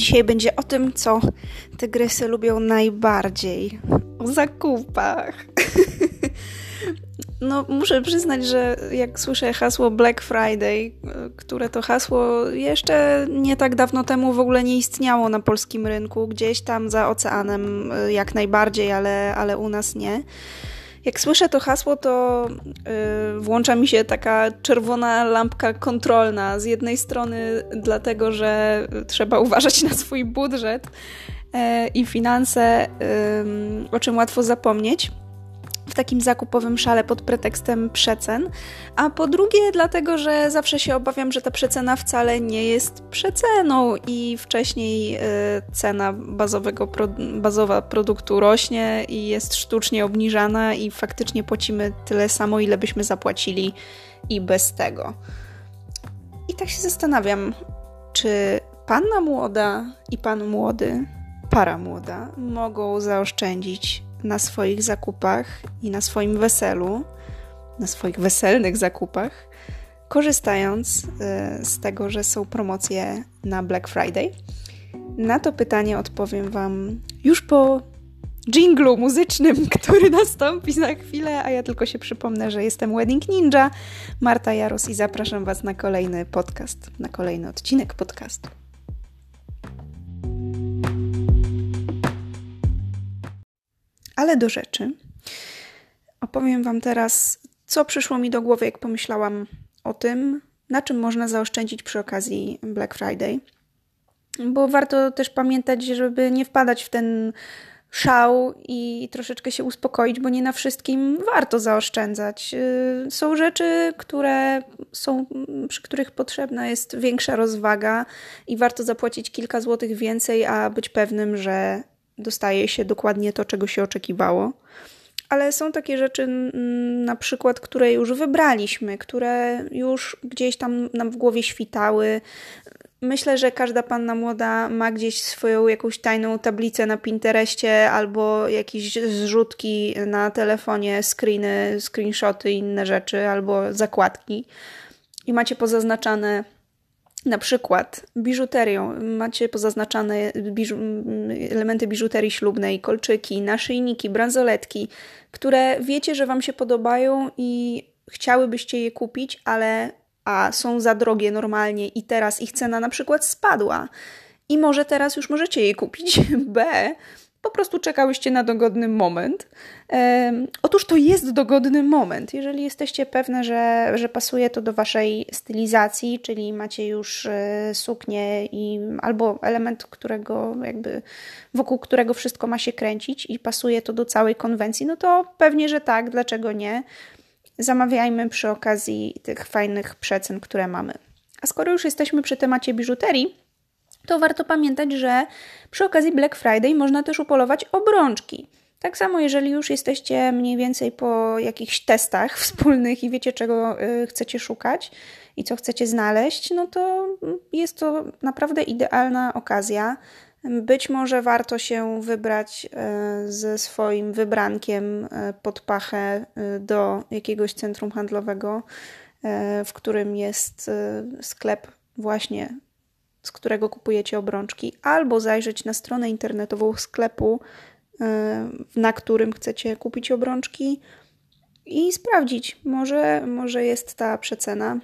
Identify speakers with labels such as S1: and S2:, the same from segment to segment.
S1: Dzisiaj będzie o tym, co tygrysy lubią najbardziej. O zakupach. No, muszę przyznać, że jak słyszę hasło Black Friday, które to hasło jeszcze nie tak dawno temu w ogóle nie istniało na polskim rynku, gdzieś tam za oceanem jak najbardziej, ale, ale u nas nie. Jak słyszę to hasło, to yy, włącza mi się taka czerwona lampka kontrolna. Z jednej strony, dlatego, że trzeba uważać na swój budżet yy, i finanse, yy, o czym łatwo zapomnieć w takim zakupowym szale pod pretekstem przecen, a po drugie dlatego, że zawsze się obawiam, że ta przecena wcale nie jest przeceną i wcześniej y, cena bazowego, bazowa produktu rośnie i jest sztucznie obniżana i faktycznie płacimy tyle samo, ile byśmy zapłacili i bez tego. I tak się zastanawiam, czy panna młoda i pan młody, para młoda, mogą zaoszczędzić na swoich zakupach i na swoim weselu, na swoich weselnych zakupach, korzystając e, z tego, że są promocje na Black Friday? Na to pytanie odpowiem Wam już po jinglu muzycznym, który nastąpi za chwilę, a ja tylko się przypomnę, że jestem Wedding Ninja, Marta Jaros i zapraszam Was na kolejny podcast, na kolejny odcinek podcastu. Ale do rzeczy. Opowiem Wam teraz, co przyszło mi do głowy, jak pomyślałam o tym, na czym można zaoszczędzić przy okazji Black Friday. Bo warto też pamiętać, żeby nie wpadać w ten szał i troszeczkę się uspokoić, bo nie na wszystkim warto zaoszczędzać. Y, są rzeczy, które są, przy których potrzebna jest większa rozwaga i warto zapłacić kilka złotych więcej, a być pewnym, że dostaje się dokładnie to, czego się oczekiwało. Ale są takie rzeczy, na przykład, które już wybraliśmy, które już gdzieś tam nam w głowie świtały. Myślę, że każda panna młoda ma gdzieś swoją jakąś tajną tablicę na Pinterestie albo jakieś zrzutki na telefonie, screeny, screenshoty inne rzeczy, albo zakładki. I macie pozaznaczane na przykład biżuterią macie pozaznaczane biżu, elementy biżuterii ślubnej, kolczyki, naszyjniki, bransoletki, które wiecie, że Wam się podobają i chciałybyście je kupić, ale a są za drogie normalnie i teraz ich cena na przykład spadła. I może teraz już możecie je kupić. B po prostu czekałyście na dogodny moment. Otóż to jest dogodny moment. Jeżeli jesteście pewne, że, że pasuje to do waszej stylizacji, czyli macie już e, suknię i albo element, którego jakby wokół którego wszystko ma się kręcić i pasuje to do całej konwencji, no to pewnie, że tak, dlaczego nie? Zamawiajmy przy okazji tych fajnych przecen, które mamy. A skoro już jesteśmy przy temacie biżuterii, to warto pamiętać, że przy okazji Black Friday można też upolować obrączki. Tak samo, jeżeli już jesteście mniej więcej po jakichś testach wspólnych i wiecie, czego y, chcecie szukać i co chcecie znaleźć, no to jest to naprawdę idealna okazja. Być może warto się wybrać y, ze swoim wybrankiem y, pod pachę do jakiegoś centrum handlowego, w którym jest sklep właśnie z którego kupujecie obrączki, albo zajrzeć na stronę internetową sklepu, e, na którym chcecie kupić obrączki i sprawdzić, może, może jest ta przecena,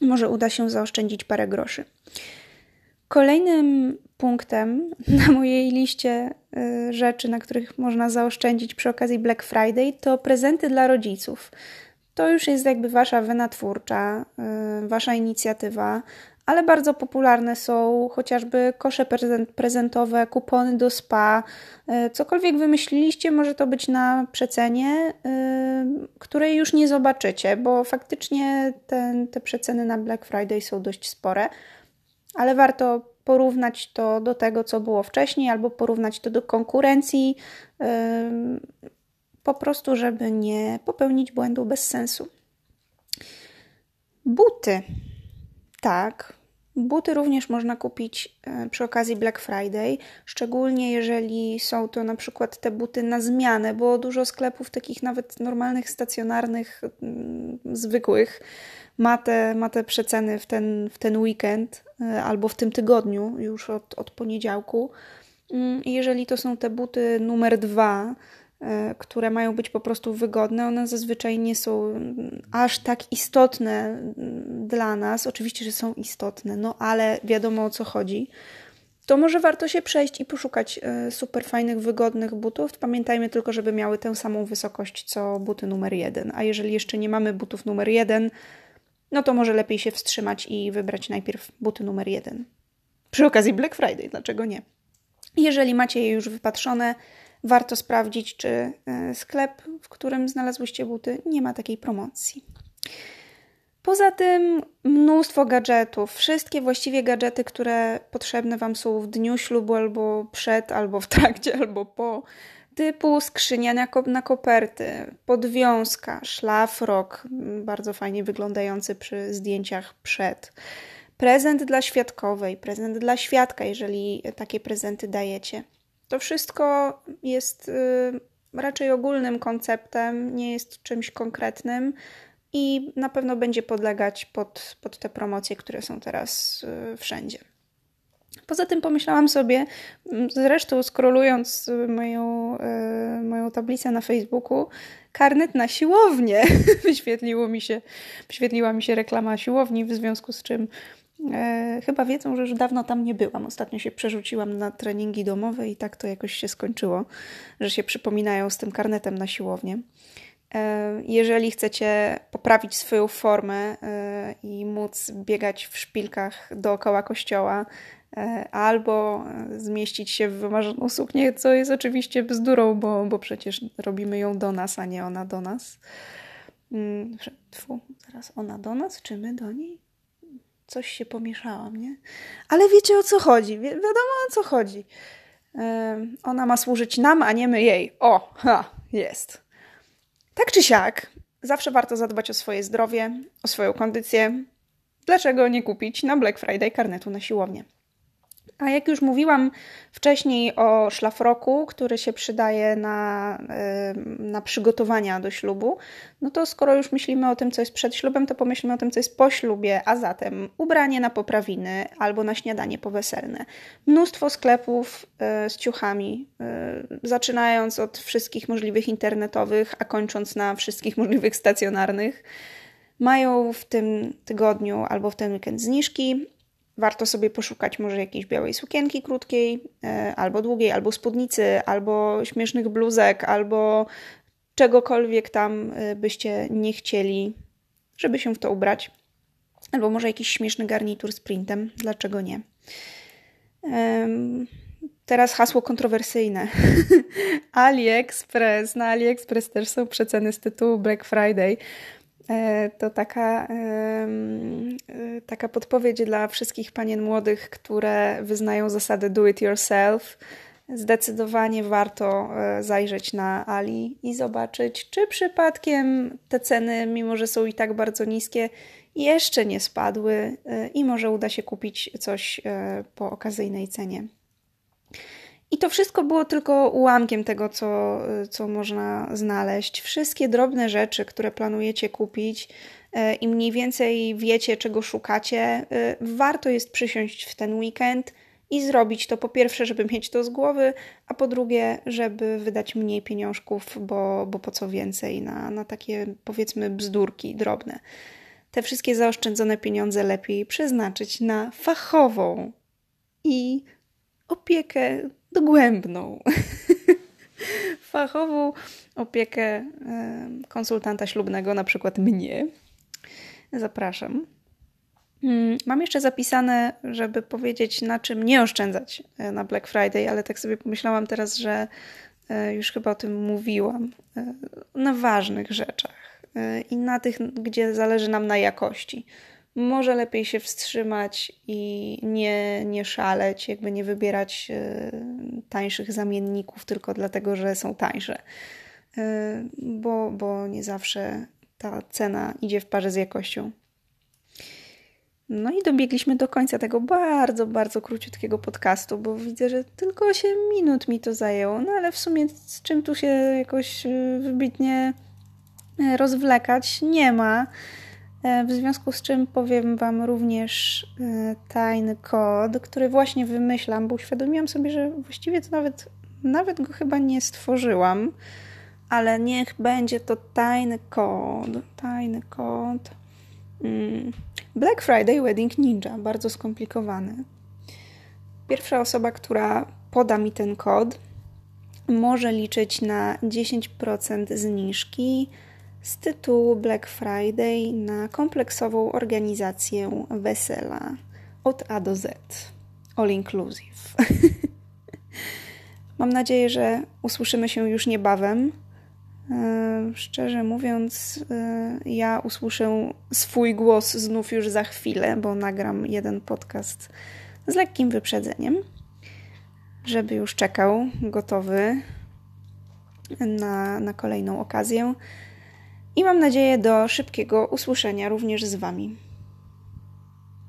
S1: może uda się zaoszczędzić parę groszy. Kolejnym punktem na mojej liście e, rzeczy, na których można zaoszczędzić przy okazji Black Friday, to prezenty dla rodziców. To już jest jakby wasza wena twórcza, e, wasza inicjatywa ale bardzo popularne są chociażby kosze prezentowe, kupony do spa. E, cokolwiek wymyśliliście, może to być na przecenie, e, której już nie zobaczycie, bo faktycznie ten, te przeceny na Black Friday są dość spore, ale warto porównać to do tego, co było wcześniej, albo porównać to do konkurencji, e, po prostu, żeby nie popełnić błędu bez sensu. Buty. Tak, Buty również można kupić e, przy okazji Black Friday, szczególnie jeżeli są to na przykład te buty na zmianę, bo dużo sklepów takich nawet normalnych, stacjonarnych, mm, zwykłych ma te, ma te przeceny w ten, w ten weekend albo w tym tygodniu, już od, od poniedziałku. Mm, jeżeli to są te buty numer dwa, E, które mają być po prostu wygodne, one zazwyczaj nie są aż tak istotne mm, dla nas. Oczywiście, że są istotne, no ale wiadomo o co chodzi. To może warto się przejść i poszukać e, super fajnych, wygodnych butów. Pamiętajmy tylko, żeby miały tę samą wysokość co buty numer jeden. A jeżeli jeszcze nie mamy butów numer jeden, no to może lepiej się wstrzymać i wybrać najpierw buty numer jeden. Przy okazji Black Friday, dlaczego nie? Jeżeli macie je już wypatrzone, warto sprawdzić, czy e, sklep, w którym znalazłyście buty, nie ma takiej promocji. Poza tym mnóstwo gadżetów, wszystkie właściwie gadżety, które potrzebne Wam są w dniu ślubu, albo przed, albo w trakcie, albo po, typu skrzynia na, na koperty, podwiązka, szlafrok, bardzo fajnie wyglądający przy zdjęciach przed, prezent dla świadkowej, prezent dla świadka, jeżeli takie prezenty dajecie. To wszystko jest y, raczej ogólnym konceptem, nie jest czymś konkretnym i na pewno będzie podlegać pod, pod te promocje, które są teraz y, wszędzie. Poza tym pomyślałam sobie, zresztą skrolując moją, y, moją tablicę na Facebooku, karnet na siłownię. Wyświetliło mi się, wyświetliła mi się reklama siłowni, w związku z czym E, chyba wiedzą, że już dawno tam nie byłam. Ostatnio się przerzuciłam na treningi domowe i tak to jakoś się skończyło, że się przypominają z tym karnetem na siłownię. E, jeżeli chcecie poprawić swoją formę e, i móc biegać w szpilkach dookoła kościoła, albo zmieścić się w wymarzoną suknię, co jest oczywiście bzdurą, bo, bo przecież robimy ją do nas, a nie ona do nas. Tfu, mm, zaraz ona do nas, czy my do niej? Coś się pomieszałam, nie? Ale wiecie o co chodzi, Wi wiadomo o co chodzi. Yy, ona ma służyć nam, a nie my jej. O, ha, jest. Tak czy siak, zawsze warto zadbać o swoje zdrowie, o swoją kondycję. Dlaczego nie kupić na Black Friday karnetu na siłownię? A jak już mówiłam wcześniej o szlafroku, który się przydaje na, na przygotowania do ślubu, no to skoro już myślimy o tym, co jest przed ślubem, to pomyślmy o tym, co jest po ślubie, a zatem ubranie na poprawiny albo na śniadanie poweselne. Mnóstwo sklepów z ciuchami, zaczynając od wszystkich możliwych internetowych, a kończąc na wszystkich możliwych stacjonarnych, mają w tym tygodniu albo w ten weekend zniżki warto sobie poszukać może jakiejś białej sukienki krótkiej, e, albo długiej, albo spódnicy, albo śmiesznych bluzek, albo czegokolwiek tam e, byście nie chcieli, żeby się w to ubrać. Albo może jakiś śmieszny garnitur z printem, dlaczego nie? Teraz hasło kontrowersyjne. AliExpress. Na AliExpress też są przeceny z tytułu Black Friday. E, to taka, e, taka podpowiedź dla wszystkich panien młodych, które wyznają zasadę do it yourself. Zdecydowanie warto e, zajrzeć na Ali i zobaczyć, czy przypadkiem te ceny, mimo że są i tak bardzo niskie, jeszcze nie spadły i może uda się kupić coś po okazyjnej cenie. I to wszystko było tylko ułamkiem tego, co, co można znaleźć. Wszystkie drobne rzeczy, które planujecie kupić e, i mniej więcej wiecie, czego szukacie, e, warto jest przysiąść w ten weekend i zrobić to po pierwsze, żeby mieć to z głowy, a po drugie, żeby wydać mniej pieniążków, bo, bo po co więcej na, na takie powiedzmy bzdurki drobne. Te wszystkie zaoszczędzone pieniądze lepiej przeznaczyć na fachową i opiekę dogłębną, fachową opiekę konsultanta ślubnego, na przykład mnie. Zapraszam. Mm, mam jeszcze zapisane, żeby powiedzieć, na czym nie oszczędzać e, na Black Friday, ale tak sobie pomyślałam teraz, że e, już chyba o tym mówiłam. E, na ważnych rzeczach i na tych, gdzie zależy nam na jakości może lepiej się wstrzymać i nie, nie szaleć, jakby nie wybierać e, tańszych zamienników tylko dlatego, że są tańsze, e, bo, bo nie zawsze ta cena idzie w parze z jakością. No i dobiegliśmy do końca tego bardzo, bardzo króciutkiego podcastu, bo widzę, że tylko 8 minut mi to zajęło. No ale w sumie z czym tu się jakoś e, wybitnie rozwlekać nie ma. E, w związku z czym powiem Wam również e, tajny kod, który właśnie wymyślam, bo uświadomiłam sobie, że właściwie to nawet, nawet go chyba nie stworzyłam, ale niech będzie to tajny kod. Tajny kod. Mm. Black Friday Wedding Ninja, bardzo skomplikowany. Pierwsza osoba, która poda mi ten kod, może liczyć na 10% zniżki z tytułu Black Friday na kompleksową organizację wesela od A do Z. All inclusive. Mam nadzieję, że usłyszymy się już niebawem. E, szczerze mówiąc, e, ja usłyszę swój głos znów już za chwilę, bo nagram jeden podcast z lekkim wyprzedzeniem, żeby już czekał gotowy na, na kolejną okazję. I mam nadzieję do szybkiego usłyszenia również z Wami.